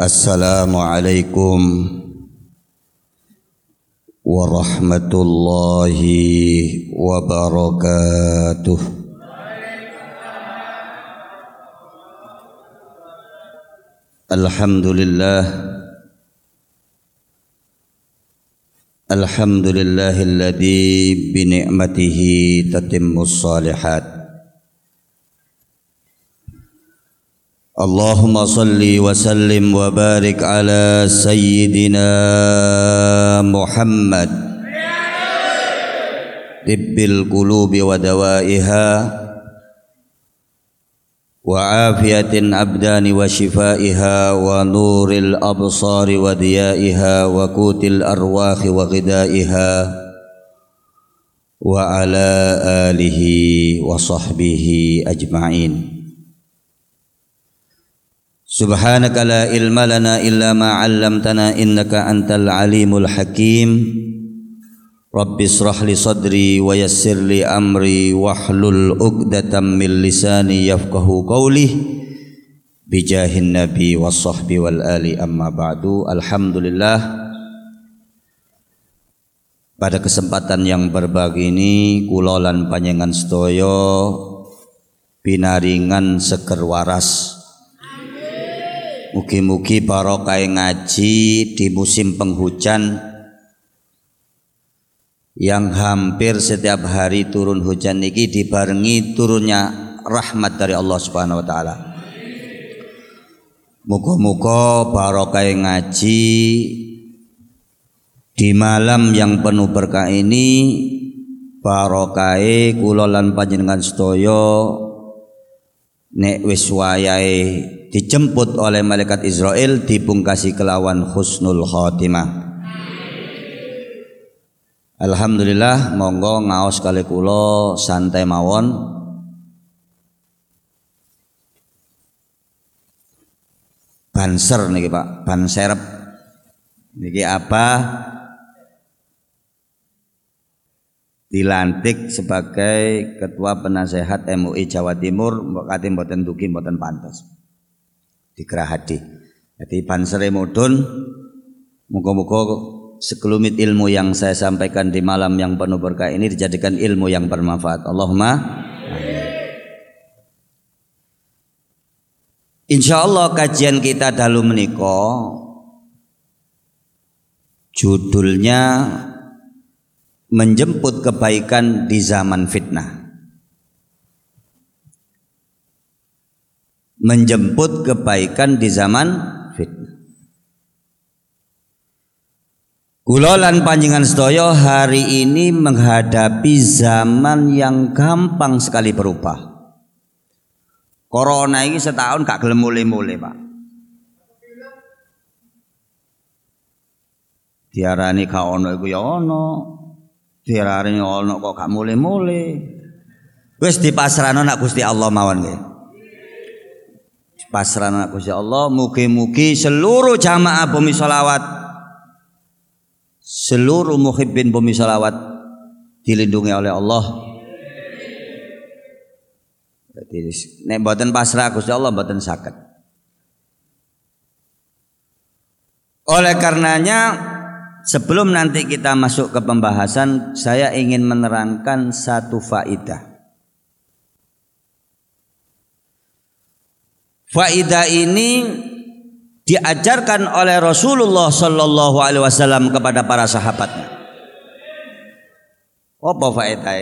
السلام عليكم ورحمة الله وبركاته الحمد لله الحمد لله اللهم صل وسلم وبارك على سيدنا محمد. طب القلوب ودوائها. وعافية الأبدان وشفائها. ونور الأبصار وضيائها وقوت الأرواح وغذائها. وعلى آله وصحبه أجمعين. Subhanaka la ilma lana illa ma 'allamtana innaka antal alimul hakim. Rabbi israh li sadri wa yassir li amri wahlul 'uqdatam min lisani yafqahu qawli. Bijahin nabi wa sahbi wal ali amma ba'du. Alhamdulillah. Pada kesempatan yang berbagi ini kulolan panjenengan sedaya pinaringan seker waras Mugi-mugi barokah ngaji di musim penghujan yang hampir setiap hari turun hujan niki dibarengi turunnya rahmat dari Allah Subhanahu wa taala. Muga-muga barokah ngaji di malam yang penuh berkah ini barokah kula lan panjenengan sedaya nek wis wayahe dijemput oleh malaikat Israel dipungkasi kelawan husnul khotimah Alhamdulillah monggo ngaos kali kulo santai mawon. Banser niki Pak. Ban serep niki apa? Dilantik sebagai ketua penasehat MUI Jawa Timur mboten dugi mboten pantes di Gerahadi. Jadi Bansere Mudun muka-muka sekelumit ilmu yang saya sampaikan di malam yang penuh berkah ini dijadikan ilmu yang bermanfaat. Allahumma Insya Allah kajian kita dalu meniko judulnya menjemput kebaikan di zaman fitnah. Menjemput kebaikan di zaman fitnah. Kulolan panjangan sedaya hari ini menghadapi zaman yang gampang sekali berubah. Corona ini setahun gak gelem mulai-mulai, Pak. Diarani gak ono iku ya ono. Diarani ono kok gak mulai-mulai. Wis dipasrahno nak Gusti Allah mawon nggih pasrah Gusti Allah mugi-mugi seluruh jamaah bumi salawat seluruh muhibbin bumi salawat dilindungi oleh Allah. Jadi nek mboten pasrah Gusti Allah mboten sakit. Oleh karenanya sebelum nanti kita masuk ke pembahasan saya ingin menerangkan satu faidah Faidah ini diajarkan oleh Rasulullah Sallallahu Alaihi Wasallam kepada para sahabatnya. Apa faedah?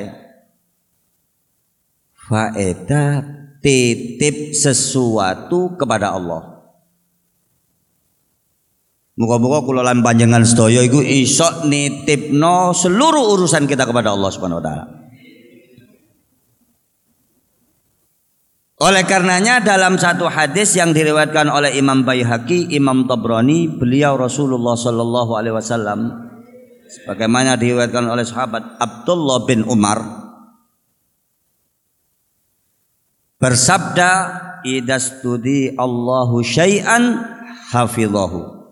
Faedah titip sesuatu kepada Allah. Muka-muka kula lan panjenengan sedaya iku iso nitipno seluruh urusan kita kepada Allah Subhanahu wa taala. Oleh karenanya dalam satu hadis yang diriwayatkan oleh Imam Baihaqi, Imam Tabrani, beliau Rasulullah Shallallahu Alaihi Wasallam, sebagaimana diriwayatkan oleh sahabat Abdullah bin Umar, bersabda, "Idastudi Allahu syai'an hafidhahu."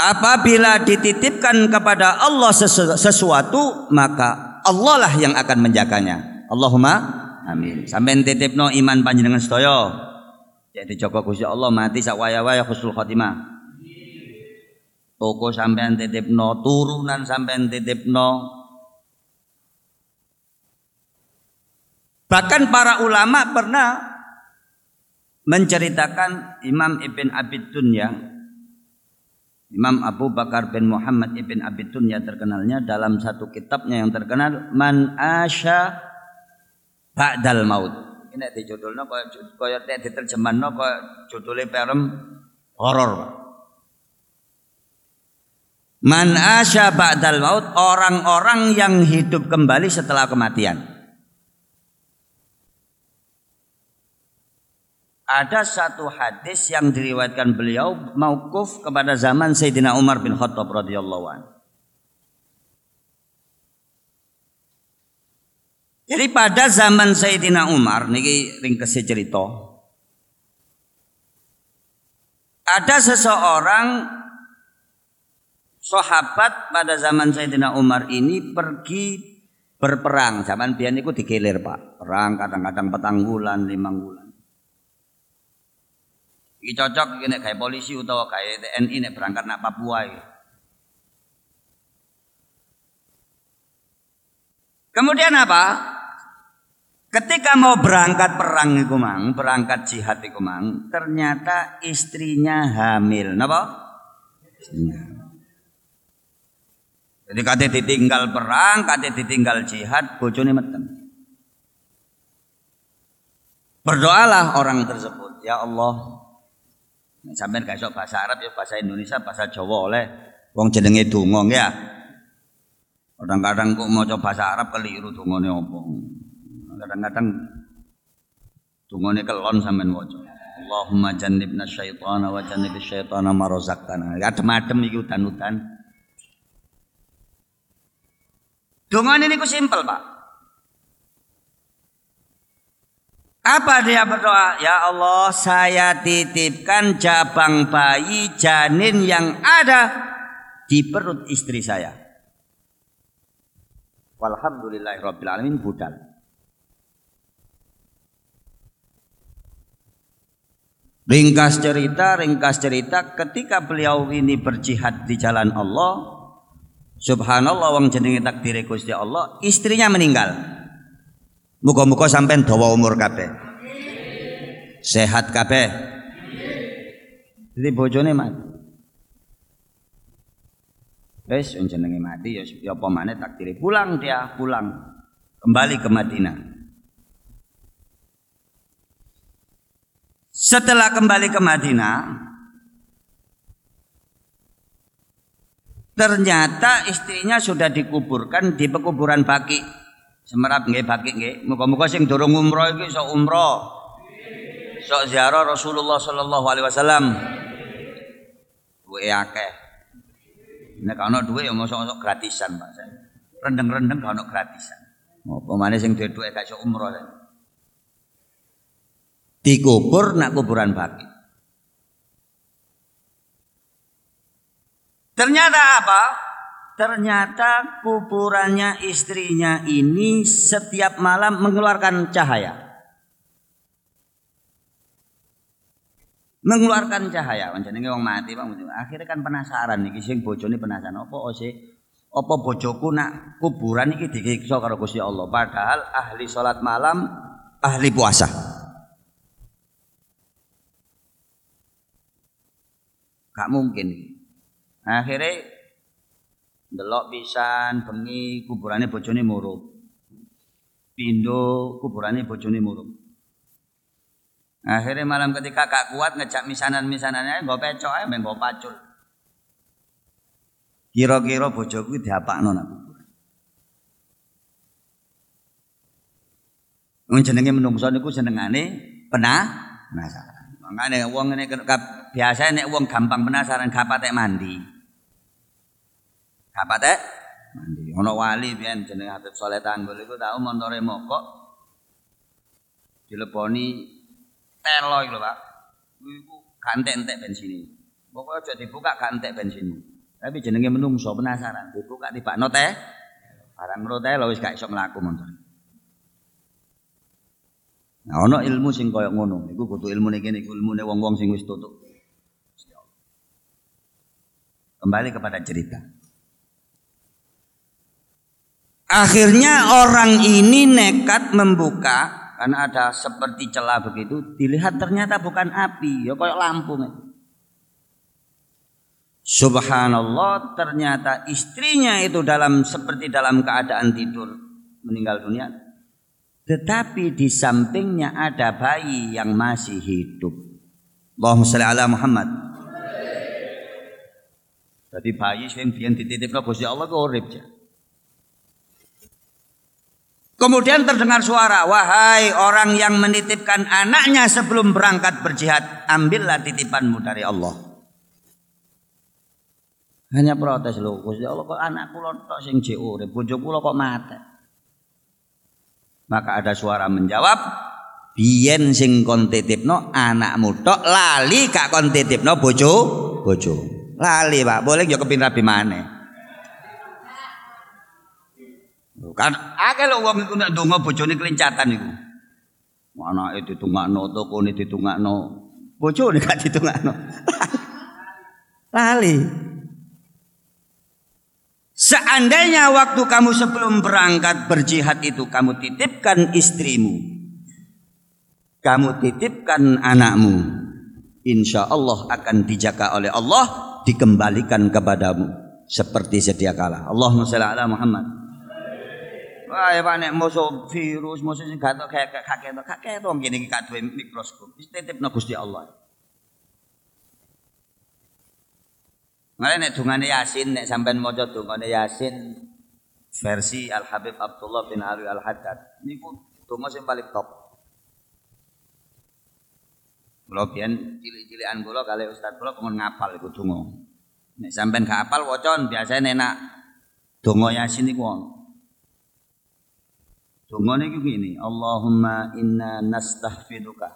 Apabila dititipkan kepada Allah sesuatu, maka Allah lah yang akan menjaganya. Allahumma Amin. Sampai titipno iman panjenengan sedaya. Jadi Joko Gusti Allah mati sak waya-waya husnul khotimah. Toko sampean titipno, turunan sampean titipno. Bahkan para ulama pernah menceritakan Imam Ibn Abi Dunya Imam Abu Bakar bin Muhammad Ibn Abi Dunya terkenalnya dalam satu kitabnya yang terkenal Man Asya Ba'dal Maut. Ini dijudulnya kaya kaya diterjemahno kaya judulnya film horor. Man asya ba'dal maut orang-orang yang hidup kembali setelah kematian. Ada satu hadis yang diriwayatkan beliau maukuf kepada zaman Sayyidina Umar bin Khattab radhiyallahu anhu. Jadi pada zaman Sayyidina Umar niki ringkese cerita. Ada seseorang sahabat pada zaman Sayyidina Umar ini pergi berperang. Zaman biyen niku digelir, Pak. Perang kadang-kadang petang bulan, lima bulan. Iki cocok iki gawe polisi utawa gawe TNI nek berangkat nak Papua iki. Kemudian apa? Ketika mau berangkat perang iku mang, berangkat jihad iku mang, ternyata istrinya hamil. Napa? Istrinya. Jadi kate ditinggal perang, kate ditinggal jihad, bojone metem. Berdoalah orang tersebut, ya Allah. Sampai gak iso bahasa Arab ya bahasa Indonesia, bahasa Jawa oleh wong jenenge donga ya. Kadang-kadang kok maca bahasa Arab keliru dongane opo kadang-kadang tungone kelon sampean waca. Allahumma jannibna syaitana wa jannibis syaitana ma razaqtana. Adem-adem iki udan-udan. Dongane niku simpel, Pak. Apa dia berdoa? Ya Allah, saya titipkan jabang bayi janin yang ada di perut istri saya. Walhamdulillahirrabbilalamin budal. Ringkas cerita, ringkas cerita ketika beliau ini berjihad di jalan Allah, subhanallah wong jenenge takdir Gusti Allah, istrinya meninggal. Muga-muga sampean dawa umur kabeh. Sehat kabeh. Jadi bojone mati. Wes jenenge mati ya ya apa maneh takdir pulang dia, pulang kembali ke Madinah. Setelah kembali ke Madinah, ternyata istrinya sudah dikuburkan di pekuburan Baki. Semerap nggih Baki nggih. Muga-muga sing durung umroh iki sok umroh. Sok ziarah Rasulullah sallallahu alaihi wasallam. Duwe akeh. Nek ana duwe ya mosok-mosok gratisan, Pak. Rendeng-rendeng ono gratisan. Apa maneh sing duwe duwe gak iso umroh dikubur nak kuburan baki. Ternyata apa? Ternyata kuburannya istrinya ini setiap malam mengeluarkan cahaya. Mengeluarkan cahaya. Jenenge wong mati, Bang. Akhirnya kan penasaran nih, sing bojone penasaran apa oh, sih? Apa bojoku nak kuburan iki dikiksa karo Gusti Allah. Padahal ahli salat malam, ahli puasa. Gak mungkin. Akhirnya delok pisan bengi kuburane bojone murup. Pindo kuburane bojone murup. Akhirnya malam ketika gak kuat ngejak misanan-misanannya nggo pecok ae nggo pacul. Kira-kira bojoku diapakno nak kuburan. Wong jenenge menungso niku senengane penah penasaran. Makane wong ngene biasa nek wong gampang penasaran gak patek mandi. Gak patek mandi. Ono wali biyen jenenge Habib Saleh Tanggul iku tau montore mokok dileponi telo iku Pak. Iku gak entek-entek bensin. Pokoke aja dibuka gak entek bensin. Tapi jenenge menungso penasaran, dibuka tibakno teh. Barang ro teh wis gak iso mlaku montore. Nah, ana ilmu sing kaya ngono. Iku kudu ilmune kene iku ilmune wong-wong sing wis tutuk. Kembali kepada cerita. Akhirnya orang ini nekat membuka karena ada seperti celah begitu, dilihat ternyata bukan api, ya kayak lampu. Subhanallah, ternyata istrinya itu dalam seperti dalam keadaan tidur meninggal dunia. Tetapi di sampingnya ada bayi yang masih hidup. Allahumma sholli ala Muhammad. Jadi bayi sing biyen dititipno Gusti Allah ku urip ya. Kemudian terdengar suara, wahai orang yang menitipkan anaknya sebelum berangkat berjihad, ambillah titipanmu dari Allah. Hanya protes lho, Gusti Allah kok anak kula sing jek urip, bojo kok mati. Maka ada suara menjawab, biyen sing kon titipno anakmu tok lali gak kon titipno bojo bojo. Lali, Pak. Boleh yo kepin rabi maneh. Kan akeh lho wong iku nek ndonga bojone klincatan iku. Anake ditungakno tokone ditungakno. Bojone gak ditungakno. Lali. Seandainya waktu kamu sebelum berangkat berjihad itu kamu titipkan istrimu. Kamu titipkan anakmu. Insya Allah akan dijaga oleh Allah. Dikembalikan kepadamu. Seperti sedia kala. Allahumma salli ala Muhammad. Wah, ya Pak nek musuh virus, musuh sing gak kayak kakek to, kakek to ngene iki gak mikroskop. Wis titipno Gusti Allah. Mare nek dungane Yasin nek sampean maca dungane Yasin versi Al Habib Abdullah bin Ali Al Haddad niku donga sing paling top. Kula biyen cilik-cilikan kula kali ustaz kula pengen ngapal iku donga. Nek sampean gak hafal waca biasane enak donga Yasin iku ono. Iki ngene, Allahumma inna nastahfiduka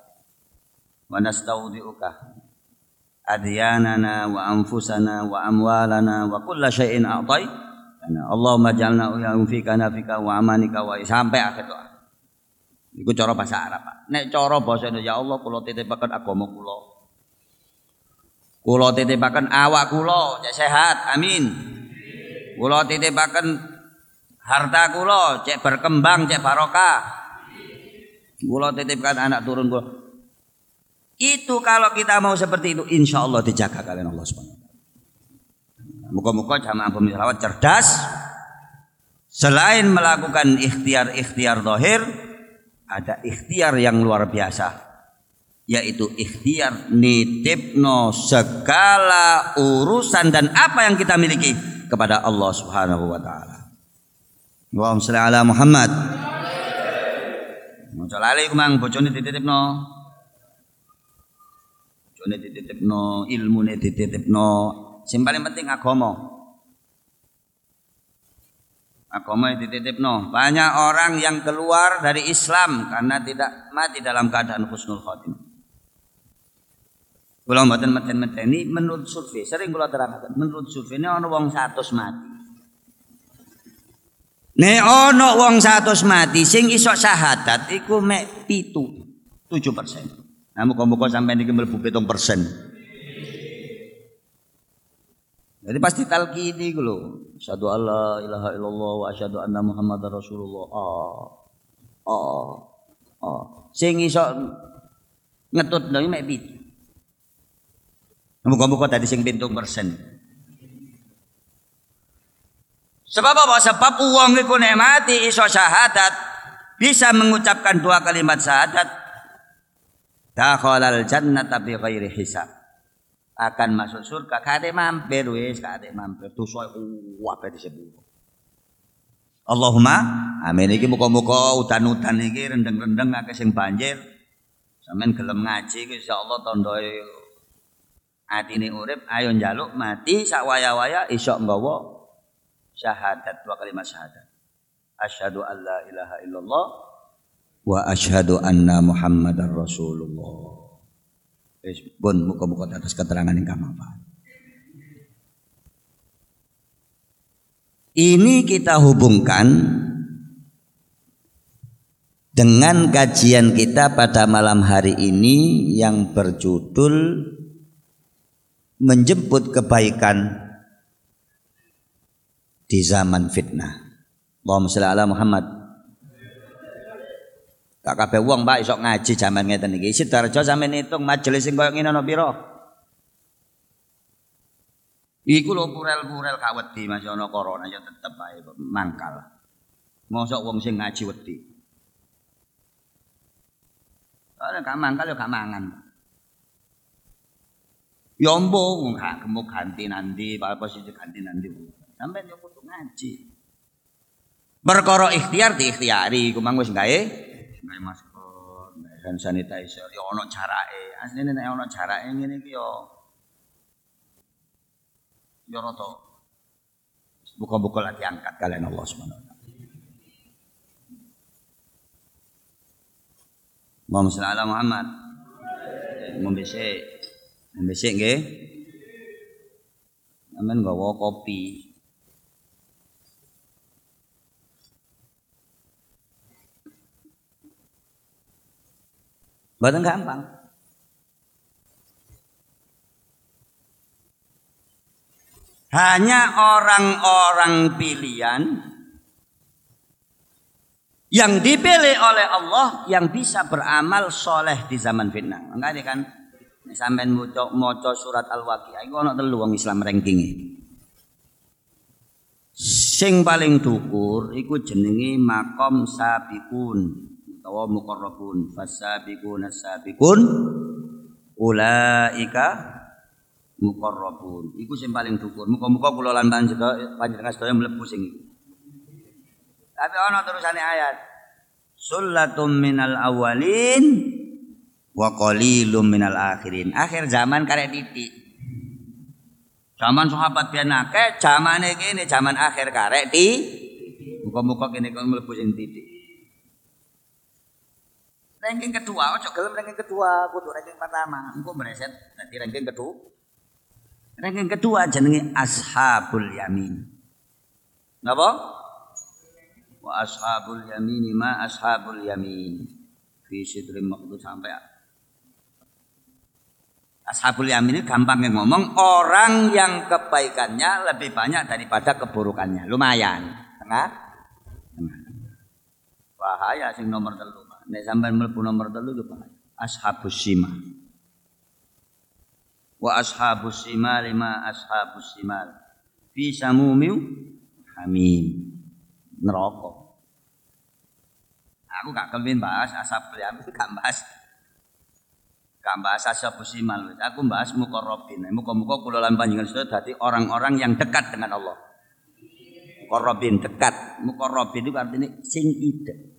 wa nastaudiuka adyanana wa anfusana wa amwalana wa kulla syai'in a'tai. Allahumma jalna fika nafika wa amanika wa sampai akhir doa. Iku cara bahasa Arab, Pak. Nek cara basa ya Allah kula titipaken agama kula. Kula titipaken awak kula sehat. Amin. Kula titipaken harta kula cek berkembang cek barokah kula titipkan anak turun kula itu kalau kita mau seperti itu insya Allah dijaga kalian Allah subhanahu Muka-muka jamaah pemirsa cerdas selain melakukan ikhtiar-ikhtiar dohir ada ikhtiar yang luar biasa yaitu ikhtiar nitipno segala urusan dan apa yang kita miliki kepada Allah Subhanahu wa taala. Allahumma sholli ala Muhammad. Maca lali kumang bojone dititipno. Bojone dititipno, ilmune dititipno. Sing paling penting agama. Agama dititipno. Banyak orang yang keluar dari Islam karena tidak mati dalam keadaan husnul khotimah. Kula mboten meten-meteni menurut survei, sering kula terangkan, menurut survei ini ana wong 100 mati. Nek ana wong 100 mati sing iso syahadat iku mek pitu 7 persen. Nah muka-muka sampai ini mlebu pitung persen. Jadi pasti talqini iku lho. Asyhadu alla ilaha illallah wa asyhadu anna muhammadar rasulullah. Ah. Ah. Ah. Sing iso ngetut nek mek pitu. Muka-muka tadi sing pitung persen. Sebab apa? Sebab uang itu mati iso syahadat bisa mengucapkan dua kalimat syahadat dakhalal jannata bi ghairi hisab akan masuk surga. Kate mampir wis. Kate mampir. Dosa wae disebut. Allahumma amin. Iki muka-muka udan-udan iki rendeng-rendeng akeh sing banjir. Sampean gelem ngaji insyaallah tondoe atine urip ayo njaluk mati sak waya-waya iso nggawa syahadat dua kalimat syahadat. Asyhadu an la ilaha illallah wa asyhadu anna muhammadar rasulullah Wis pun muka-muka atas keterangan yang kama Ini kita hubungkan dengan kajian kita pada malam hari ini yang berjudul menjemput kebaikan di zaman fitnah. Allahumma sholli ala Muhammad. Tak kabeh wong Pak isok ngaji zaman ngeten iki. Sidarjo sampeyan hitung majelis sing koyo ngene ana pira? Iku lho purel-purel kawedi masih ana corona ya tetep ae mangkal. Mosok wong sing ngaji wedi. Ora gak mangkal ya gak mangan. Ya ombo gak gemuk ganti nanti, apa sih ganti nanti. Sampai yo kudu ngaji. Perkara ikhtiar diikhtiari, ku mang wis gawe gawe masker, hand sanitizer, ya ana jarake. Asline nek ana jarake ngene iki ya ya rada buka-buka lagi angkat kalian Allah Subhanahu wa taala. Muhammad sallallahu alaihi Muhammad. Membesek. Membesek nggih. Aman gawa kopi. Badan gampang. Hanya orang-orang pilihan yang dipilih oleh Allah yang bisa beramal soleh di zaman fitnah. Enggak kan sampean maca maca surat Al-Waqiah iku ana telu Islam ranking Sing paling dhuwur iku jenenge makom sabiqun utawa muqarrabun fasabiquna sabiqun ulaika muqarrabun. Iku sing paling dhuwur muga-muga kula lan panjenengan sedaya mlebu sing iku tapi ana terusane ayat. Sullatum minal awalin wa qalilum minal akhirin. Akhir zaman karek titik. Zaman sahabat biyen akeh, zamane kene zaman akhir karek di muka-muka kene kok mlebu sing titik. Ranking kedua, ojo gelem ranking kedua, kudu ranking pertama. Engko mreset dadi ranking kedua. Ranking kedua jenenge Ashabul Yamin. Napa? Wa ashabul yamin ma ashabul yamin. Fi sidrin maqdud sampai Ashabul Yamin ini gampang ngomong orang yang kebaikannya lebih banyak daripada keburukannya. Lumayan. Tengah. Tengah. Bahaya sing nomor telu. Nek sampean mlebu nomor telu yo bahaya. Ashabus Sima. Wa ashabus Sima lima ashabus Simal. Fi samumiu hamim. Neraka. Aku gak kepin bahas ashabul Yamin, gak bahas Gak bahas asal simal. Aku bahas mukorobin. Muka-muka kula lan panjenengan sedaya orang-orang yang dekat dengan Allah. Mukorobin dekat. Mukorobin itu artinya sing ide.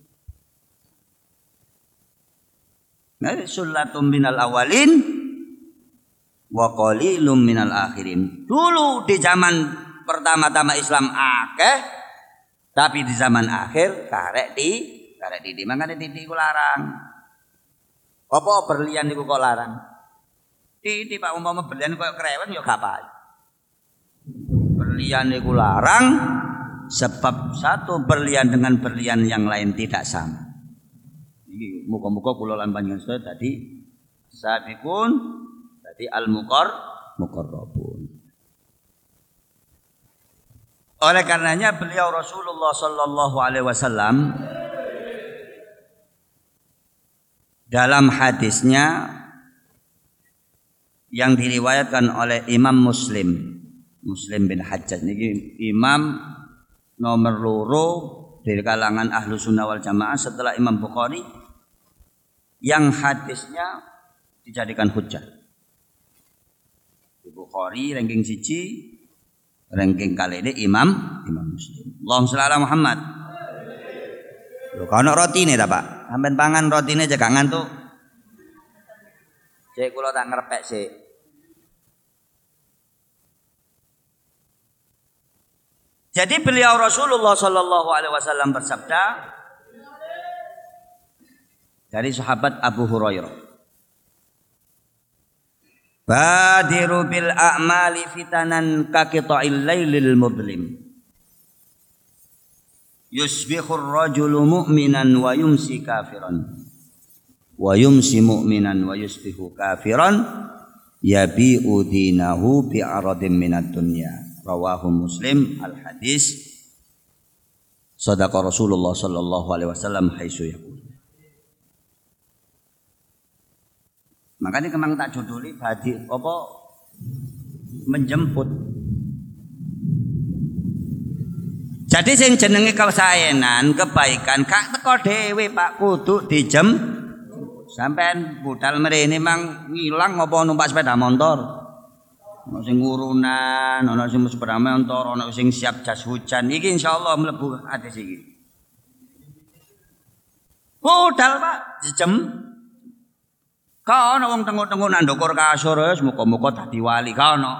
Nah, sulatum minal awalin wa qalilum minal akhirin. Dulu di zaman pertama-tama Islam akeh tapi di zaman akhir karek di karek di mangane di larang. Apa berlian niku kok larang? Titi Pak umpama berlian kok kerewen ya gak apa. Berlian niku larang sebab satu berlian dengan berlian yang lain tidak sama. Muka-muka kula lan panjenengan tadi sabiqun tadi al-muqar muqarrabun. Oleh karenanya beliau Rasulullah sallallahu alaihi wasallam dalam hadisnya yang diriwayatkan oleh Imam Muslim Muslim bin Hajjaj ini imam nomor loro dari kalangan ahlu sunnah wal jamaah setelah Imam Bukhari yang hadisnya dijadikan hujah Bukhari ranking siji ranking kali ini Imam Imam Muslim Allahumma sholli Muhammad Lho kono rotine ta, Pak? Sampeyan pangan rotine aja gak ngantuk. Cek kula tak ngerepek sik. Jadi beliau Rasulullah Shallallahu Alaihi Wasallam bersabda dari sahabat Abu Hurairah. Badiru bil a'mali fitanan kakita'il lailil mudlim. yusbihur rajulu mu'minan wa yumsi kafiran. Wa yumsi mu'minan wa yusbihu kafiran. Yabi'u dinahu bi'aradin minad dunya. Rawahu muslim al hadis sadaqa Rasulullah sallallahu alaihi wasallam haitsu yaqul makanya kemang tak juduli badi apa menjemput jadi sing jenenge kesaenan kebaikan kak teko dhewe Pak kudu dijem Sampean budal mrene mang ngilang apa numpak sepeda motor? Ono sing urunan, ono sing sepeda motor, ono sing siap jas hujan. Iki insyaallah mlebu hadis iki. Budal Pak, dijem. Kau ono wong tengok-tengok nang kasur wis muga-muga dadi wali kau ono.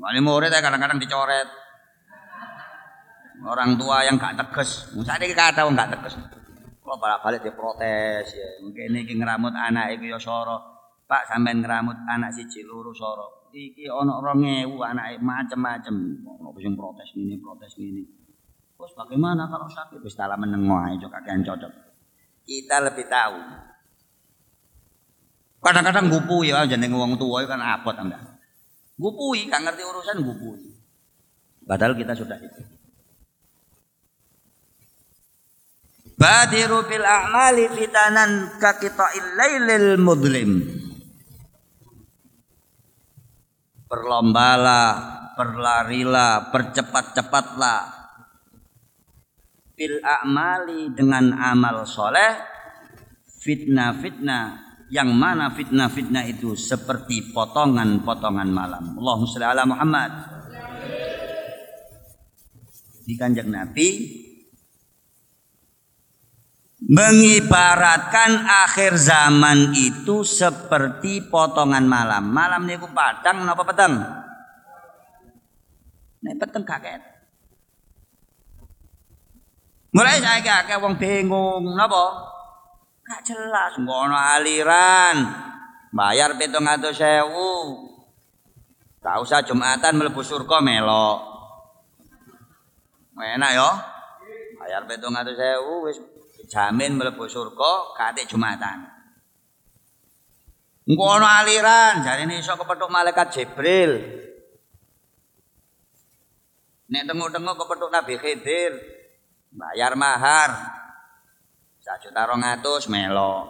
Wali murid kadang-kadang dicoret. orang tua yang gak tegas. Saya ini kata wong gak tegas. Kalau balik-balik diprotes ya. Mungkin ini ngeramut anak itu ya soro. Pak sampean ngeramut anak si ciluru soro. Iki rongewu anak macem-macem. Ono sing protes ini, protes ini. Terus bagaimana kalau sakit? Wis dalam aja kakean cocok. Kita lebih tahu. Kadang-kadang gupu ya jeneng wong tua kan apot anda. Gupui, gak ngerti urusan gupui. Padahal kita sudah itu. Badiru bil a'mali fitanan ka qita'il lailil mudlim. Berlombalah, berlarilah, percepat-cepatlah bil a'mali dengan amal soleh fitnah-fitnah yang mana fitnah-fitnah itu seperti potongan-potongan malam. Allahumma sholli ala Muhammad. Di kanjeng Nabi mengibaratkan akhir zaman itu seperti potongan malam. Malam niku padang napa peteng? Nek peteng kaget. Mulai saiki akeh wong bingung napa? Gak jelas ngono aliran. Bayar 700.000. Tak usah Jumatan mlebu surga melok. Enak yo. Bayar 700.000 wis jamin mlebu surga kate Jumatan. Engko ana aliran jarine iso kepethuk malaikat Jibril. Nek tengok-tengok kepethuk Nabi Khidir, bayar mahar. Sak juta rong atus melo.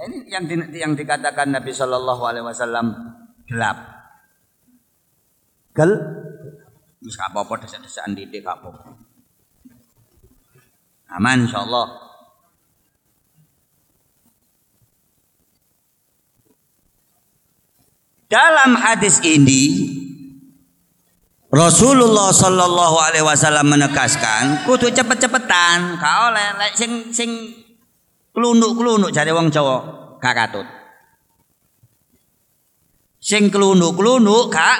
Ini yang di, yang dikatakan Nabi Shallallahu Alaihi Wasallam gelap. Gel, Wis apa-apa desa-desaan didik apa Aman insyaallah. Dalam hadis ini Rasulullah sallallahu alaihi wasallam menegaskan kudu cepet-cepetan ka oleh lek sing sing klunuk-klunuk jare wong Jawa gak katut. Sing klunuk-klunuk gak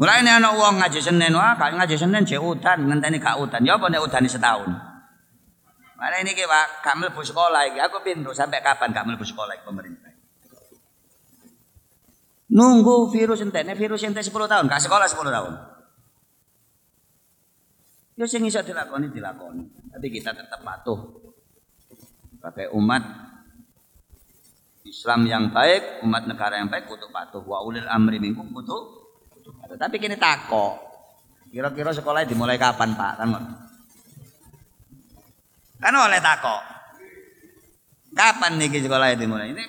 Mulai ini anak uang ngaji Senin, wah kalau ngaji Senin cek udan, ngenteni gak udan. Ya apa udan setahun? Mana ini ki pak, mlebu sekolah iki. Aku pintu sampai kapan kami mlebu sekolah iki pemerintah? Nunggu virus ente, nih virus ente 10 tahun, gak sekolah 10 tahun. Ya sing iso dilakoni dilakoni. Tapi kita tetap patuh. Pakai umat Islam yang baik, umat negara yang baik kudu patuh. Wa ulil amri minkum kudu tapi kini tako. Kira-kira sekolah dimulai kapan Pak? Kan Kan oleh tako. Kapan nih sekolah dimulai? Ini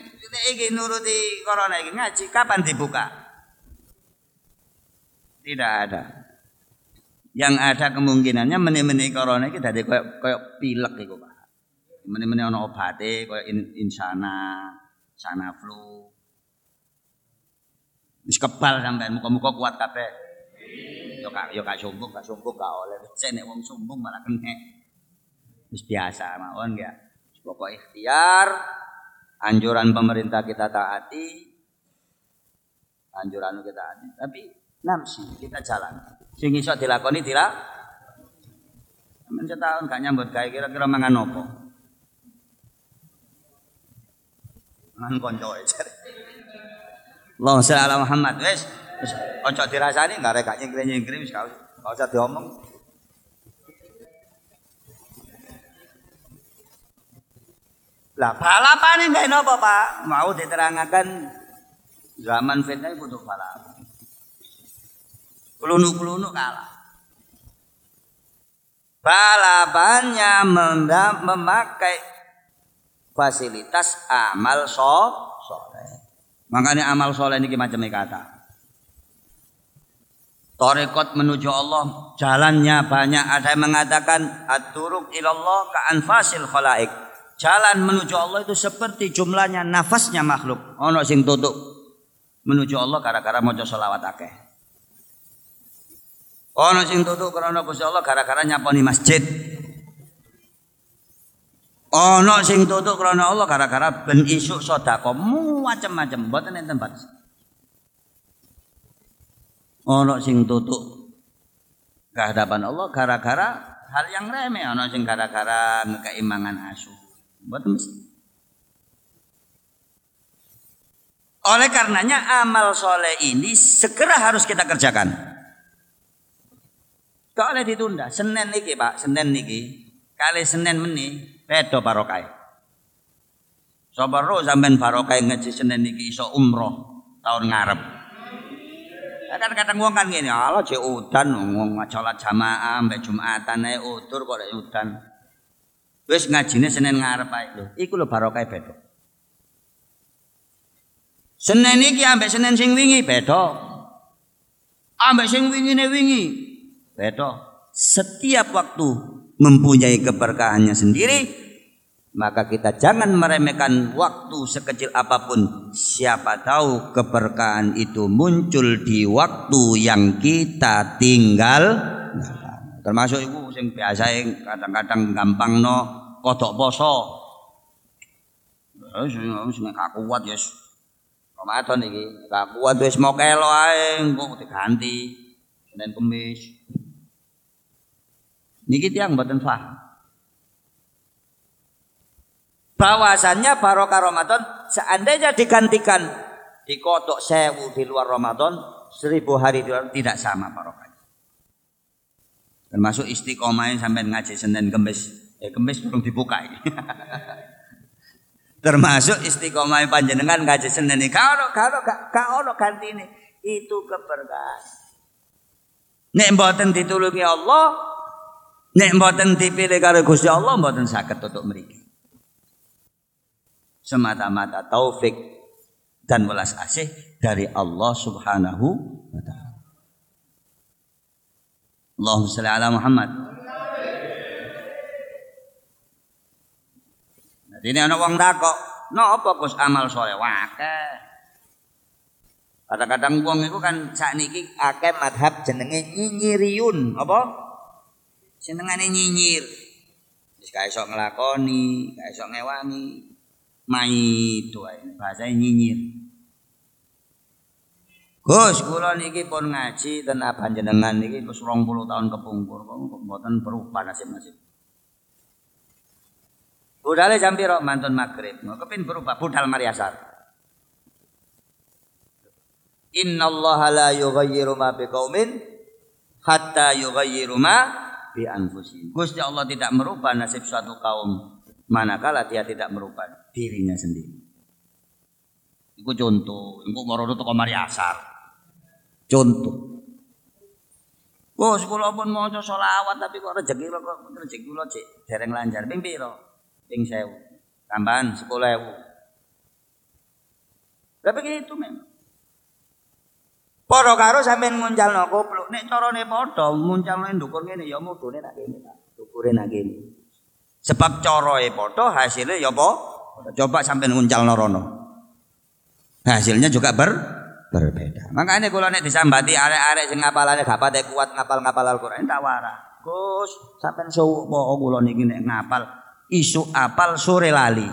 ini nuruti corona ini ngaji kapan dibuka? Tidak ada. Yang ada kemungkinannya meni-meni corona ini dari koyok koyok pilek itu Pak. Meni-meni ono obate koyok in, insana, sana flu, Wis kebal sampean muka-muka kuat kabeh. Yo kak yo kak sombong, kak sombong gak oleh. Cek nek wong sombong malah kena. Wis biasa mawon ya. Pokok ikhtiar anjuran pemerintah kita taati. Anjuran kita taati, tapi namsi kita jalan. Sing iso dilakoni dilak. Men setahun gak nyambut gawe kira-kira mangan opo? Mangan koncoe jare. Allahumma sholli ala Muhammad. Wis, ojo dirasani enggak rek nyengkring-nyengkring wis gak usah diomong. Lah balapan ini napa Pak? Mau diterangkan zaman fitnah butuh balapan. Kelunu-kelunu kalah. Balapannya memakai fasilitas amal so soleh. Makanya amal soleh ini macam kata. Torekot menuju Allah jalannya banyak ada yang mengatakan aturuk ilallah ka anfasil khalaik Jalan menuju Allah itu seperti jumlahnya nafasnya makhluk. Ono sing tutup menuju Allah gara-gara maca selawat akeh. Ono sing tutup karena Gusti Allah gara-gara nyaponi masjid. Ono sing tutup karena Allah gara-gara ben isuk sedekah macam-macam mboten enten batas. Ono sing tutup kehadapan Allah gara-gara hal yang remeh ono sing gara-gara ngekeimangan asu. Buat. Oleh karenanya amal soleh ini segera harus kita kerjakan. Gak oleh ditunda. Senin niki pak, Senin niki. Kali Senin meni, bedo barokai. Sobar ro sampean barokai ngaji Senin niki iso umroh tahun ngarep. Kadang-kadang wong kan gini, Allah cek udan, wong sholat jamaah, mbak jumatan, naik utur kok udan. Wis ngajine Senin ngarep ae lho. Iku lho barokah beda. Senin iki ambek Senin sing wingi beda. Ambek sing wingine wingi beda. Setiap waktu mempunyai keberkahannya sendiri, maka kita jangan meremehkan waktu sekecil apa pun. Siapa tahu keberkahan itu muncul di waktu yang kita tinggal. Termasuk sing biasa kadang-kadang gampang no kodok poso. Wis sing gak kuat ya. Ramadan iki, gak kuat wis mau kelo ae engko diganti Senin Kamis. Niki tiang mboten paham. Bahwasannya barokah Ramadan seandainya digantikan di kodok sewu di luar Ramadan, seribu hari di luar tidak sama barokah. Termasuk istiqomah sampai ngaji Senin Kemis. Eh Kemis belum dibuka ini. Termasuk istiqomah panjenengan ngaji Senin ini. Kalau kalau kalau ganti ini itu keberkahan. Nek mboten ditulungi Allah, nek mboten dipilih karo Gusti Allah mboten saged tutup mriki. Semata-mata taufik dan welas asih dari Allah Subhanahu wa taala. Allahumma salli ala Muhammad. Jadi ini anak wong takok, no apa Gus amal soleh wakeh. Kadang-kadang wong itu kan saat ini akeh madhab jenenge nyinyiriun, apa? Senengane nyinyir. Wis gak iso nglakoni, gak iso ngewangi. Maitu ae bahasa nyinyir. Gus, kula niki pun ngaji ten panjenengan niki wis 20 tahun kepungkur kok mboten berubah nasib-nasib. Budale jam piro mantun magrib, kepin berubah budal mari asar. Inna Allah la yughayyiru ma biqaumin hatta yughayyiru ma bi anfusihim. Gusti Allah tidak merubah nasib suatu kaum manakala dia tidak merubah dirinya sendiri. Iku contoh, iku moro teko mari asar. Contoh. Bos kula pun maca selawat tapi kok rezeki kula kok rezeki kula cek dereng lancar ping pira? Ping 1000. Tambahan 10000. Tapi itu memang. Para karo sampean nguncalno kopluk nek carane padha nguncalno ndukur ngene ya mudune nak kene. Dukure nak kene. Sebab carae padha hasilnya ya apa? Coba sampean nguncalno rono. Hasilnya juga ber berbeda. Makanya kalau nek disambati arek-arek sing ngapalane gak pate kuat ngapal-ngapal Al-Qur'an tak wara. Gus, sampean suwu apa kula niki nek ngapal isu apal sore lali.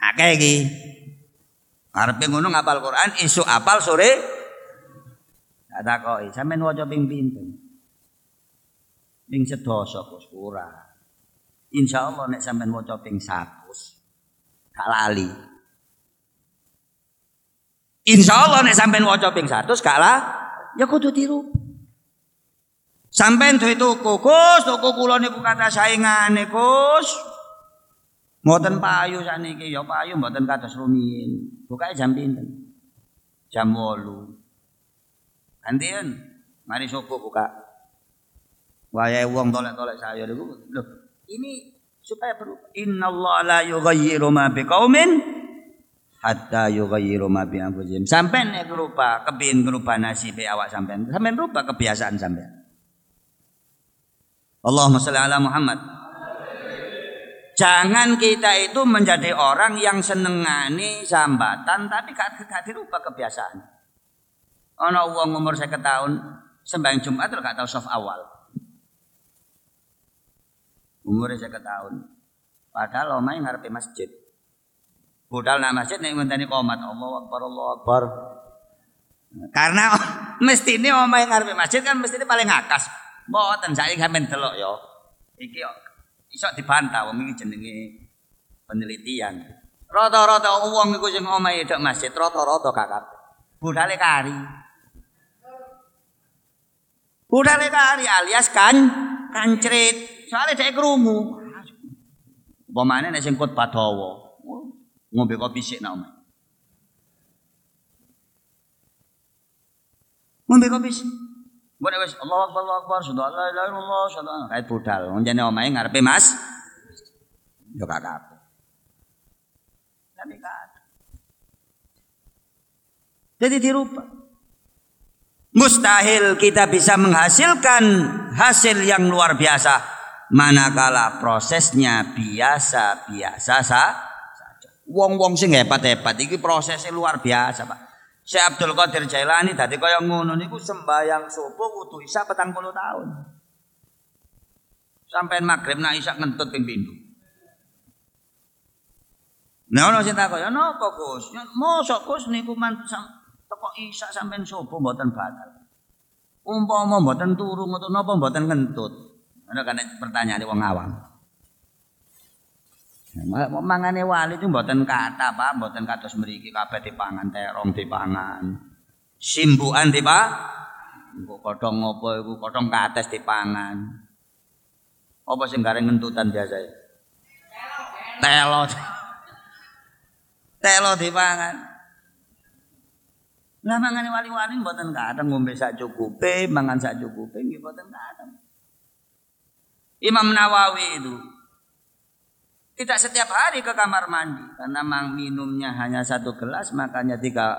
Akeh iki. Arepe ngono ngapal Quran isu apal sore tak takoki sampean waca ping pinten. Ping sedasa Gus ora. Insyaallah nek sampean waca ping 100 gak lali. Insya Allah nek sampean waca ping 100 gak lah ya kudu tiru. Sampean duwe tuku, Gus, tuku kula niku kata saingane, Gus. Mboten payu saniki, ya payu mboten kados rumiyin. Bukae jam pinten? Jam 8. Gantian, mari suku buka. Wayahe wong tolek-tolek saya niku, lho, ini supaya berubah. Innallaha la yughayyiru ma biqaumin hatta yughayyiru ma bi anfusihim. Sampeyan nek rubah, kepin ngerubah nasib awak sampean. Sampeyan rubah kebiasaan sampean. Allahumma sholli ala Muhammad. Jangan kita itu menjadi orang yang senengani sambatan tapi gak, gak dirubah kebiasaan. Ana wong umur 50 tahun sembahyang Jumat terus gak tahu soft awal. Umurnya 50 tahun. Padahal omai ngarepe masjid. Budal nang masjid nek ngenteni komat Allah Akbar Allah Akbar. Karena mesti ini omai ngarepe masjid kan mesti ini paling akas. Mboten saiki sampean delok ya. Iki iso dibantah wong iki jenenge penelitian. Rata-rata wong iku sing omahe dak masjid rata-rata kabeh. Budale kari. Budale kari alias kan kancrit. Soale dhek krungu. Pemane nek sing khotbah dawa. Ngombe kopi sik nang omah. Ngombe kopi sik. Mbok wis Allahu Akbar Allahu Akbar sudah la ilaha illallah sudah kait budal. Wong jane omahe ngarepe Mas. Yo kabeh. Tapi gak Jadi dirubah. Mustahil kita bisa menghasilkan hasil yang luar biasa manakala prosesnya biasa-biasa saja. Wong-wong sing hebat-hebat iki prosesnya luar biasa, Pak. Syekh Abdul Qadir Jailani tadi kaya ngono niku sembayang subuh wudu isya 40 tahun. Sampai maghrib nak isya ngentut ping pindho. Nah ono sing takon, "Ya napa Gus? Ya mosok Gus niku man teko isya sampean subuh mboten batal." Umpama mboten turu ngoten napa mboten ngentut. Ana kan pertanyaan wong awam. Mangane wali itu mboten kata Pak, mboten kados mriki kabeh dipangan terong dipangan. Simbukan tiba. Engko kodhong apa iku kodhong kates dipangan. Apa sing gareng ngentutan biasa? Telo. Telo dipangan. Lah mangane wali-wali mboten kadang ngombe sak cukupe, mangan sak cukupe nggih mboten kadang. Imam Nawawi itu tidak setiap hari ke kamar mandi karena mang minumnya hanya satu gelas makanya tiga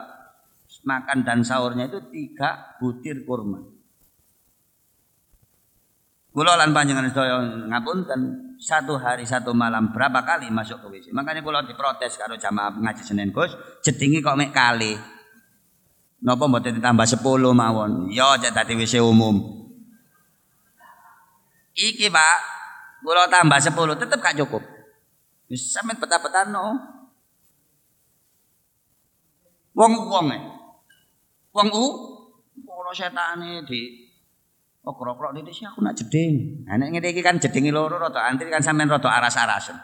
makan dan sahurnya itu tiga butir kurma. Kulo lan panjenengan sedaya ngapunten satu hari satu malam berapa kali masuk ke WC. Makanya kulo diprotes karo jamaah ngaji Senin Gus, jedingi kok mek kali. Napa mboten ditambah 10 mawon? Ya cek dadi WC umum. Iki Pak, kulo tambah 10 tetep gak cukup. Wis sampean peta-petano. Wong-wong e. Wong u ora setane di krok-krok ini sih aku nak jeding. Nah, nek ngene iki kan jedingi loro rada antri kan sampean rada aras-arasen.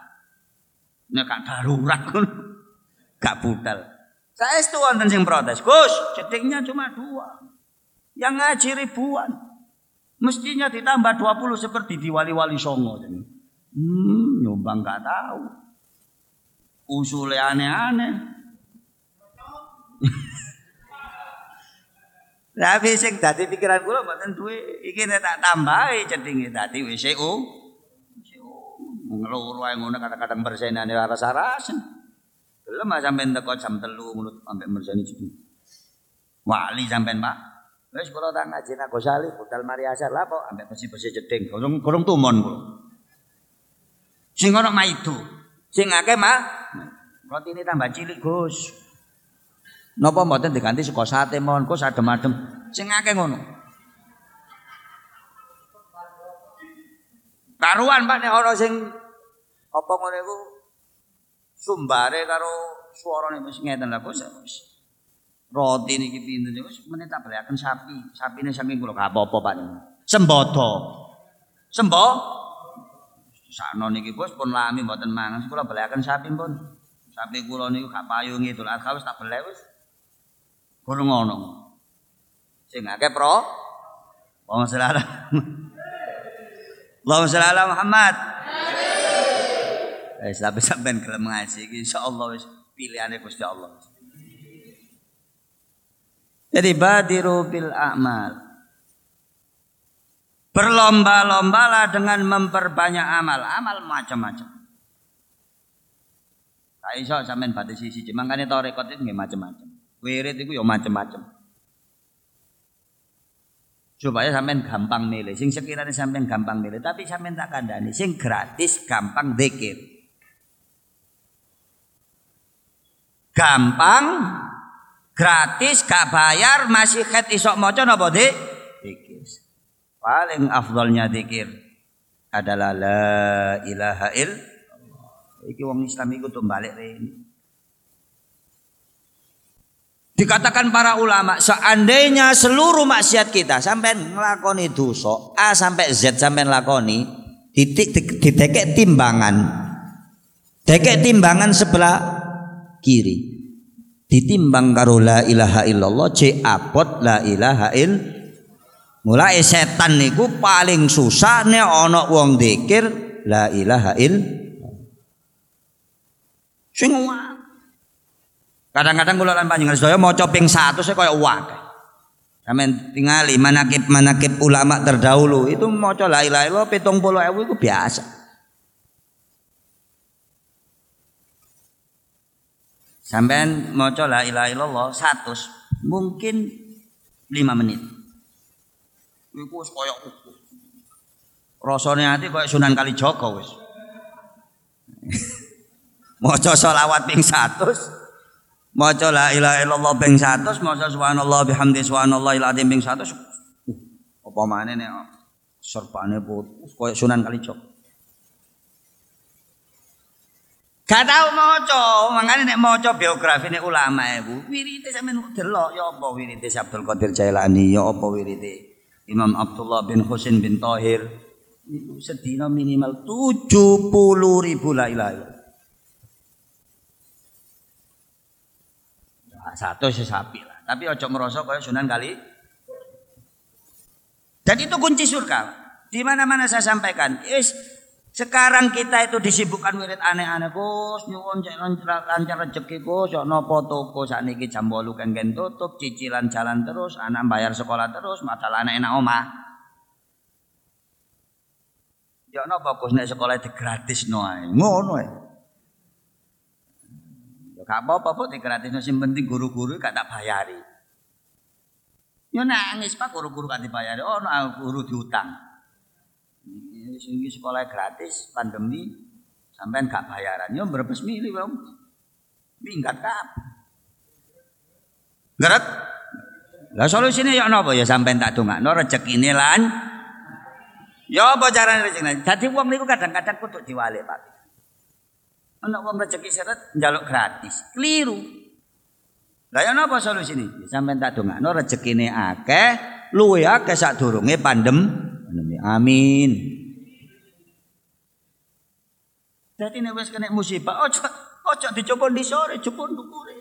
Nek gak darurat kun gak budal. Saya itu wonten sing protes. Gus, jedingnya cuma dua. Yang ngaji ribuan. Mestinya ditambah 20 seperti di wali-wali songo. Hmm, nyumbang gak tahu. Usulnya aneh-aneh. Tapi sing dadi pikiran kula mboten duwe iki nek tak tambahi cendinge dadi WCU. Ngeluru ae ngono kadang-kadang bersenane aras-arasen. Gelem sampean teko jam 3 ngono sampe berseni jadi. Wali sampean Pak. Wis kula tak ngaji nak Gosali budal mari asar lah kok ambek bersih-bersih jeding. Gorong gorong tumon kula. Sing ana maido. Sing akeh mah roti ini tambah cilik, Gus. Napa mboten diganti saka sate mawon Gus adem-adem. Sing akeh ngono. Karuan Pak nek ana sing apa ngono iku sumbare karo suarane wis ngeten lha Gus. Roti niki pinten wis meneh tak baliaken sapi. Sapine saking kula gak apa-apa Pak. Sembodo. Sembo sakno niki Gus pun lami mboten mangan. Kula baliaken sapi pun. Sapi kula niku gak payu ngidul adha wis tak belek wis. Kurang ngono. Sing akeh pro. Allahumma sholli ala Allahumma sholli ala Muhammad. Eh, tapi sampean gelem ngaji iki insyaallah wis pilihane Gusti Allah. Jadi badiru bil a'mal. Berlomba-lombalah dengan memperbanyak amal, amal macam-macam. Tak iso sampean batasi siji, mangkane tarekat itu nggih macam-macam. Wirid itu ya macam-macam. Supaya sampean gampang milih, sing sekiranya sampean gampang milih, tapi sampean tak kandani, sing gratis gampang zikir. Gampang gratis gak bayar masih ket isok maca napa dik? Paling afdalnya zikir adalah la ilaha il. Iki wong Islam iku tuh balik ini. Dikatakan para ulama, seandainya seluruh maksiat kita sampai ngelakoni dosa A sampai Z sampai ngelakoni, titik ditekek timbangan. Tekek timbangan sebelah kiri. Ditimbang karo la ilaha illallah, C apot la ilaha illallah Mulai setan niku paling susah nek ana wong dzikir la ilaha il sing Kadang-kadang kula lan panjenengan sedaya maca ping 100 e kaya wae. Sampeyan tingali manakib-manakib ulama terdahulu itu maca la ilaha illallah 70.000 itu biasa. Sampeyan maca la ilaha illallah 100 mungkin 5 menit. Iku wis koyo rasane ati koyo Sunan Kalijaga wis. Maca selawat ping 100, maca la ilaha illallah ping 100, maca subhanallah bihamdi subhanallahil azim ping 100. Uh, apa maneh nek serpane putus koyo Sunan Kalijaga. Gak tau maca, makane nek maca biografi nek ulama iku, wirite sampeyan delok ya apa wirite Abdul Qadir Jailani, ya apa wirite Imam Abdullah bin Husain bin Tahir itu sedina minimal 70 ribu la ilaha. Nah, satu sesapi lah. Tapi ojo merosok kaya Sunan kali. Dan itu kunci surga. Di mana-mana saya sampaikan, is sekarang kita itu disibukkan wirid aneh-aneh Gus, nyuwun cek lancar rezeki Gus, yo napa toko sakniki jam 8 kengken tutup, cicilan jalan terus, anak bayar sekolah terus, masalah anak enak omah. Yo napa Gus nek sekolah itu gratis no ae. Ngono ae. Yo gak apa-apa kok gratis sing penting guru-guru gak tak bayari. Yo nangis Pak guru-guru gak dibayari, oh no, guru diutang sing sekolah gratis pandemi sampean gak bayaran. Yo berbes mili wong minggat kap. Gerak lah solusine ya napa ya sampean tak dongakno rezekine lan ya apa carane rezekine dadi wong niku kadang-kadang kudu diwalik Pak. Ana wong rezeki seret njaluk gratis. Keliru. Lah ya napa solusine sampean tak dongakno rezekine akeh luwe akeh sadurunge pandem amin Jadi nek wis kena musibah, ojo ojo dicoba di sore, coba ndukure.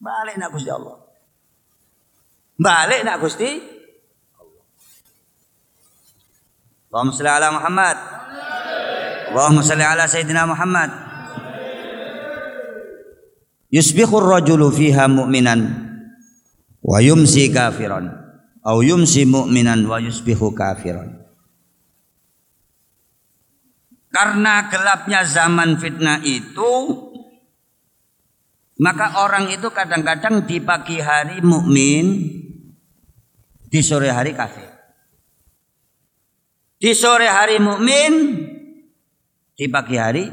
Balik nak Gusti Allah. Balik nak Gusti Allah. Allahumma shalli ala Muhammad. Allahumma shalli ala Sayyidina Muhammad. Yusbihu ar-rajulu fiha mu'minan wa yumsi kafiran. Au yumsi mu'minan wa yusbihu kafiran. Karena gelapnya zaman fitnah itu maka orang itu kadang-kadang di pagi hari mukmin, di sore hari kafir. Di sore hari mukmin, di pagi hari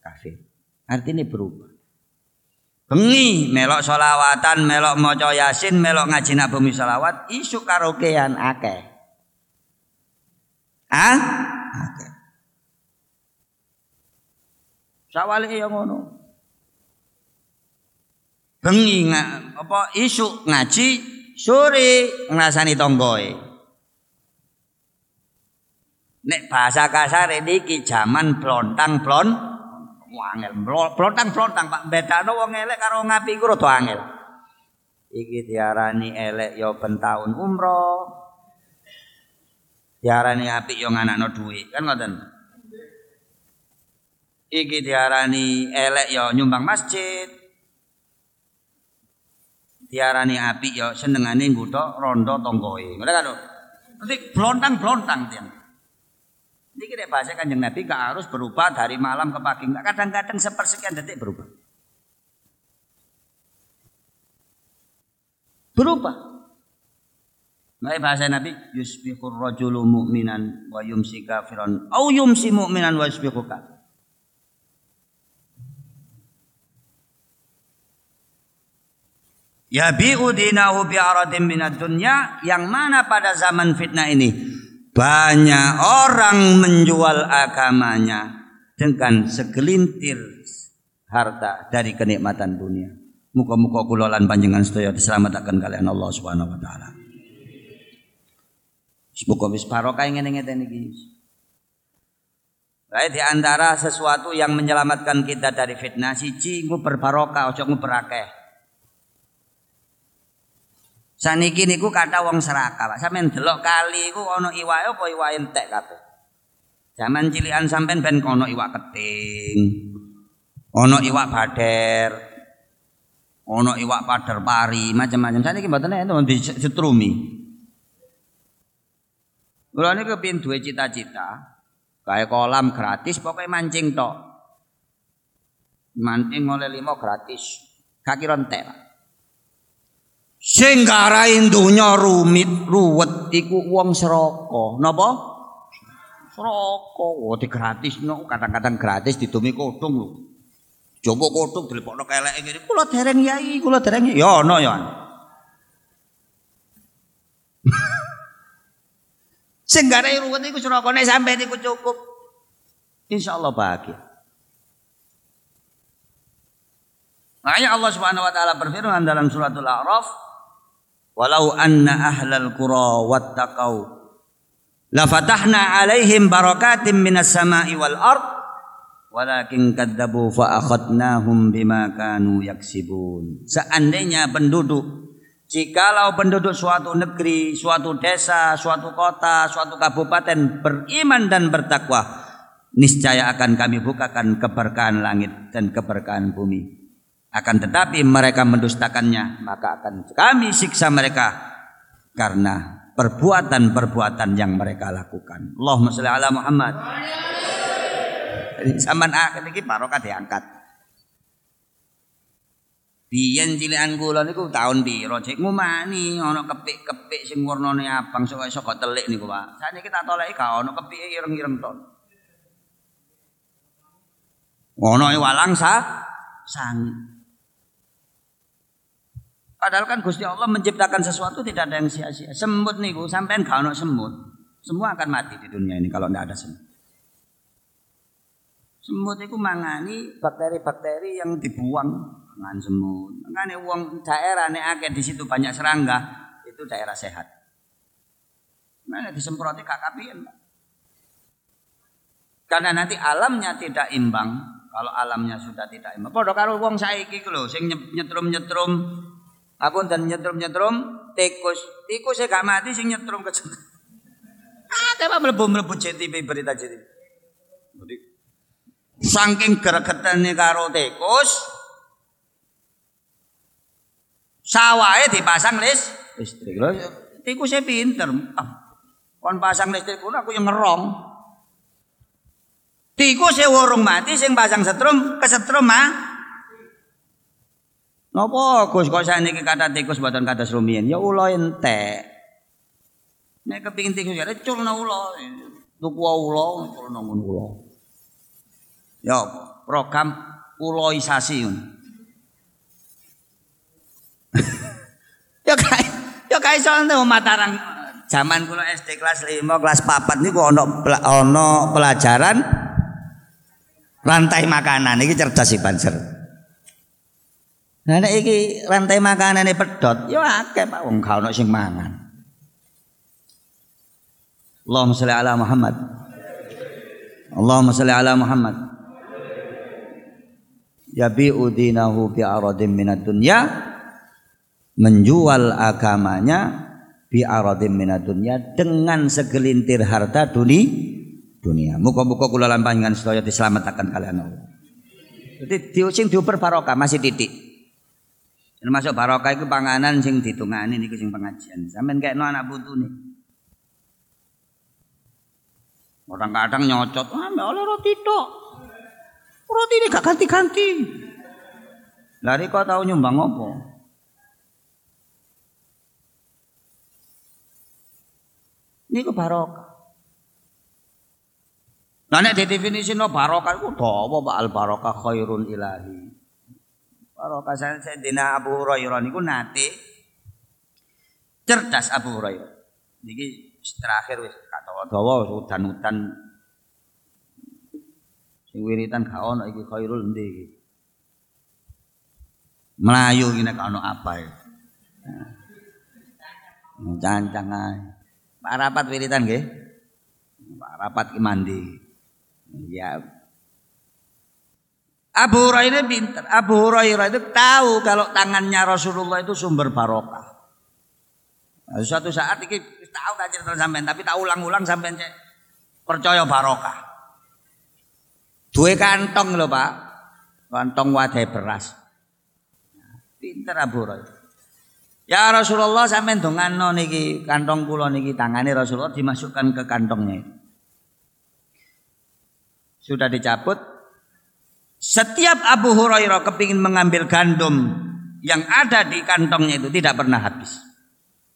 kafir. Artinya berubah. Bengi melok solawatan, melok moco yasin, melok ngaji nabi solawat, isu karaokean akeh. Ah? Sawale ya ngono. Bengi apa isuk ngaji, sore ngrasani tonggoe. Nek bahasa kasar niki jaman plontang plon wangel plontang plontang Pak bedano wong elek karo ngapi ku rada angel. Iki diarani elek ya ben taun umroh. Diarani apik ya nganakno dhuwit, kan ngoten. Iki diarani elek ya nyumbang masjid. Diarani apik ya senengane ngguthok rondo tanggoe. Ngono kan. Nanti blontang-blontang tiang. Ini nek bahasa Kanjeng Nabi gak harus berubah dari malam ke pagi. Kadang-kadang sepersekian detik berubah. berubah. Nah, bahasa Nabi yusbiqur rajulu mu'minan wa yumsi kafiran au yumsi mu'minan wa yusbiqu kafir. Ya bi'udinahu bi'aradin minad dunya yang mana pada zaman fitnah ini banyak orang menjual agamanya dengan segelintir harta dari kenikmatan dunia. Muka-muka kula lan panjenengan sedaya diselametake kalian Allah Subhanahu wa taala. Semoga wis barokah ngene-ngene iki. Baik di antara sesuatu yang menyelamatkan kita dari fitnah siji ngu berbarokah ojo ngu berakeh. Saniki niku kata wong serakah, Pak. Sampeyan delok kali iku ana iwake apa iwake entek kabeh. Zaman cilian sampean ben kono iwak keting. Ana iwak bader, ono iwak padar pari macam-macam saniki mboten enten disetrumi Kula niku kepin duwe cita-cita kayak kolam gratis pokoknya mancing tok. Mancing oleh lima gratis. Kaki rontek. Sing garain donya rumit ruwet iku wong seroko. Napa? Seroko. Oh, no kadang-kadang gratis ditumi kodong lho. Coba kotuk dilepokno keleke ngene. Kula dereng yai, kula dereng ya ana ya. Sing gare ruwet iku Suraka nek sampe niku cukup. Insyaallah bahagia. Makanya Allah Subhanahu wa taala berfirman dalam suratul A'raf, "Walau anna ahlal qura wattaqau la fatahna 'alaihim barakatim minas sama'i wal ardh walakin kadzabu fa akhadnahum bima kanu yaksibun. Seandainya penduduk jikalau penduduk suatu negeri suatu desa suatu kota suatu kabupaten beriman dan bertakwa niscaya akan kami bukakan keberkahan langit dan keberkahan bumi akan tetapi mereka mendustakannya maka akan kami siksa mereka karena perbuatan-perbuatan yang mereka lakukan Allahumma sholli ala Muhammad Zaman akhir iki barokah diangkat. Biyen cilikan kula niku taun piro cek ngumani ana kepik-kepik sing warnane abang sok iso kok telik niku Pak. Saniki tak toleki gak ana kepike ireng-ireng to. Ana walang sa sang. Padahal kan Gusti Allah menciptakan sesuatu tidak ada yang sia-sia. Semut niku sampean gak ana semut. Semua akan mati di dunia ini kalau tidak ada semut. Semut itu mangani bakteri-bakteri yang dibuang dengan semut. Makanya uang daerah nih akeh di situ banyak serangga, itu daerah sehat. Mana disemproti KKP Karena nanti alamnya tidak imbang. Kalau alamnya sudah tidak imbang. Padha karo wong saiki ku lho sing nyetrum-nyetrum aku dan nyetrum-nyetrum tikus. Tikus saya gak mati sing nyetrum ke Ah, apa mlebu-mlebu JTV berita JTV. Saking gregetane karo tikus sawahe dipasang lis listrik. Lho tikusnya pinter. Ah, kon pasang listrik pun aku yang ngerong. Tikus e warung mati sing pasang setrum kesetrum ah. Napa Gus kok saniki kata tikus mboten kados rumiyin? Ya ula entek. Nek kepingin tikus ya culna ula. Tuku ula culna ngono ula. Ya program uloisasi. ya kae ya kae soalnya Mataram zaman kula SD kelas 5 kelas 4 niku ana ana pelajaran rantai makanan iki cerdas sih Banser. Nah nek iki rantai ini pedot, ya akeh Pak wong gak ono sing mangan. Allahumma sholli ala Muhammad. Allahumma sholli ala Muhammad yabi'u dinahu bi'aradin minad dunya menjual agamanya bi aradim dunia dengan segelintir harta dunia dunia. Muka-muka kula lan sedaya diselamatkan kalian Allah. Jadi sing diuber barokah masih titik. Termasuk barokah itu panganan sing ditungani niku sing pengajian. Sampeyan no anak nih. Orang kadang nyocot, ah oleh roti tok. Roti ini gak ganti-ganti. Lari kau tahu nyumbang apa? Ini ke barokah. Nah nek no barokah iku dawa Pak al barokah khairun ilahi. Barokah dina Abu Hurairah niku nate cerdas Abu Hurairah. Niki terakhir wis gak dawa-dawa udan-udan sing wiritan gak ono iki khairul endi iki. Melayu iki nek ono apa ya. Cancang ae. Pak rapat wiritan nggih. Pak rapat ki mandi. Ya. Abu Hurairah pintar. Abu Hurairah itu tahu kalau tangannya Rasulullah itu sumber barokah. Nah, suatu saat ini tahu kan cerita sampean, tapi tak ulang-ulang sampean cek percaya barokah. Dua kantong loh pak, kantong wadai beras. Pinter Abu Hurairah. Ya Rasulullah sampean dongan niki kantong kula niki tangane Rasulullah dimasukkan ke kantongnya sudah dicabut. Setiap Abu Hurairah kepingin mengambil gandum yang ada di kantongnya itu tidak pernah habis.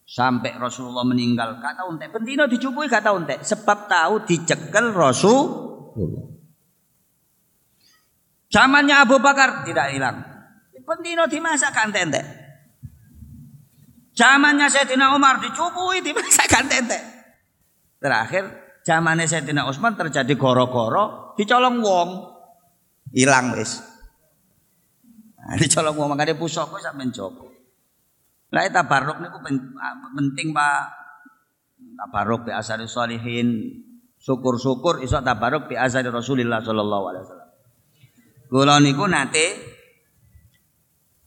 Sampai Rasulullah meninggal, kata untek. Bentino dicupui kata untek. Sebab tahu dicekel Rasulullah. Zamannya Abu Bakar tidak hilang. Bentino dimasak tente. Zamannya Sayyidina Umar dicupui dimasak tente. Terakhir zamannya Sayyidina Utsman terjadi goro-goro dicolong wong hilang wis. Nah, dicolong wong makane pusaka sampean Joko. Lah tabarruk niku penting Pak. Tabarruk bi asari sholihin. Syukur-syukur iso tabarruk bi asari Rasulullah sallallahu alaihi wasallam. Kula niku nate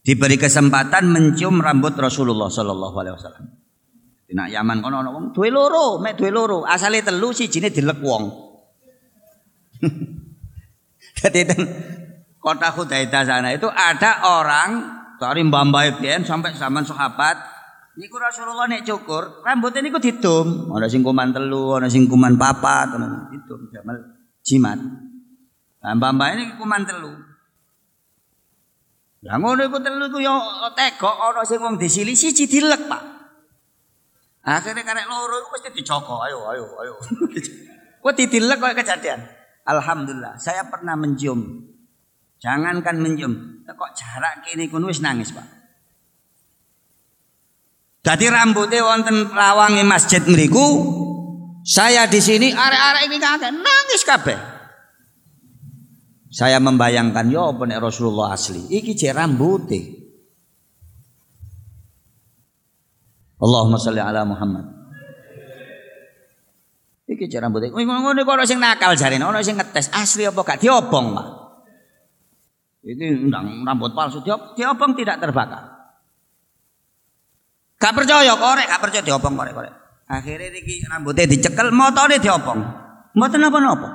diberi kesempatan mencium rambut Rasulullah sallallahu alaihi wasallam. Dina Yaman kono ana wong duwe loro, mek duwe loro, asale telu sijine dilek wong. Jadi kota Hudaidah sana itu ada orang dari Mbambai Bien sampai zaman sahabat Niku Rasulullah nek cukur, rambutnya niku ditum. Ana sing kuman telu, ana sing kuman papat, ana ditum jamal jimat. Nah, mbah-mbah ini kuman telu. Lah ngono iku telu iku yo tegok ana sing wong disili siji dilek, Pak. Akhirnya karek loro iku mesti dicoko. Ayo, ayo, ayo. Kok didilek kok kejadian. Alhamdulillah, saya pernah mencium. Jangankan mencium, kok jarak kini kun wis nangis, Pak. Jadi rambutnya wonten lawangi masjid mriku, saya di sini arek-arek ini kakek nangis kabeh. Saya membayangkan yo apa Rasulullah asli. Iki je rambutnya. Allahumma salli ala Muhammad. Iki cara rambut. Ngono kok ana sing nakal jarene, ana sing ngetes asli apa gak diobong, Pak. Iki ndang rambut palsu diop, diobong tidak terbakar. Gak percaya korek, gak percaya diobong korek korek. Akhirnya niki rambutnya dicekel, motone diobong. Mboten napa-napa.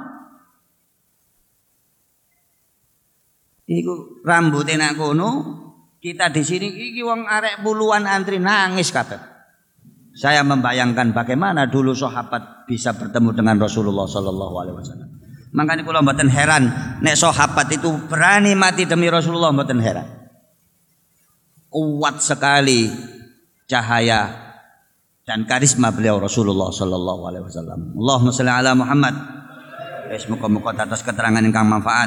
Iku rambutnya nak kono, kita di sini iki wong arek puluhan antri nangis kabeh. Saya membayangkan bagaimana dulu sahabat bisa bertemu dengan Rasulullah Sallallahu Alaihi Wasallam. Makanya kalau mboten heran, nek sahabat itu berani mati demi Rasulullah mboten heran. Kuat sekali cahaya dan karisma beliau Rasulullah Sallallahu Alaihi Wasallam. Allahumma salli ala Muhammad. Semoga-moga atas keterangan yang kang manfaat.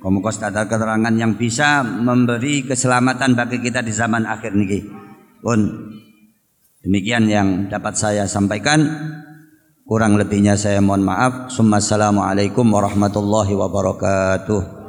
Atas keterangan yang bisa memberi keselamatan bagi kita di zaman akhir niki. Pun Demikian yang dapat saya sampaikan. Kurang lebihnya saya mohon maaf. Assalamualaikum warahmatullahi wabarakatuh.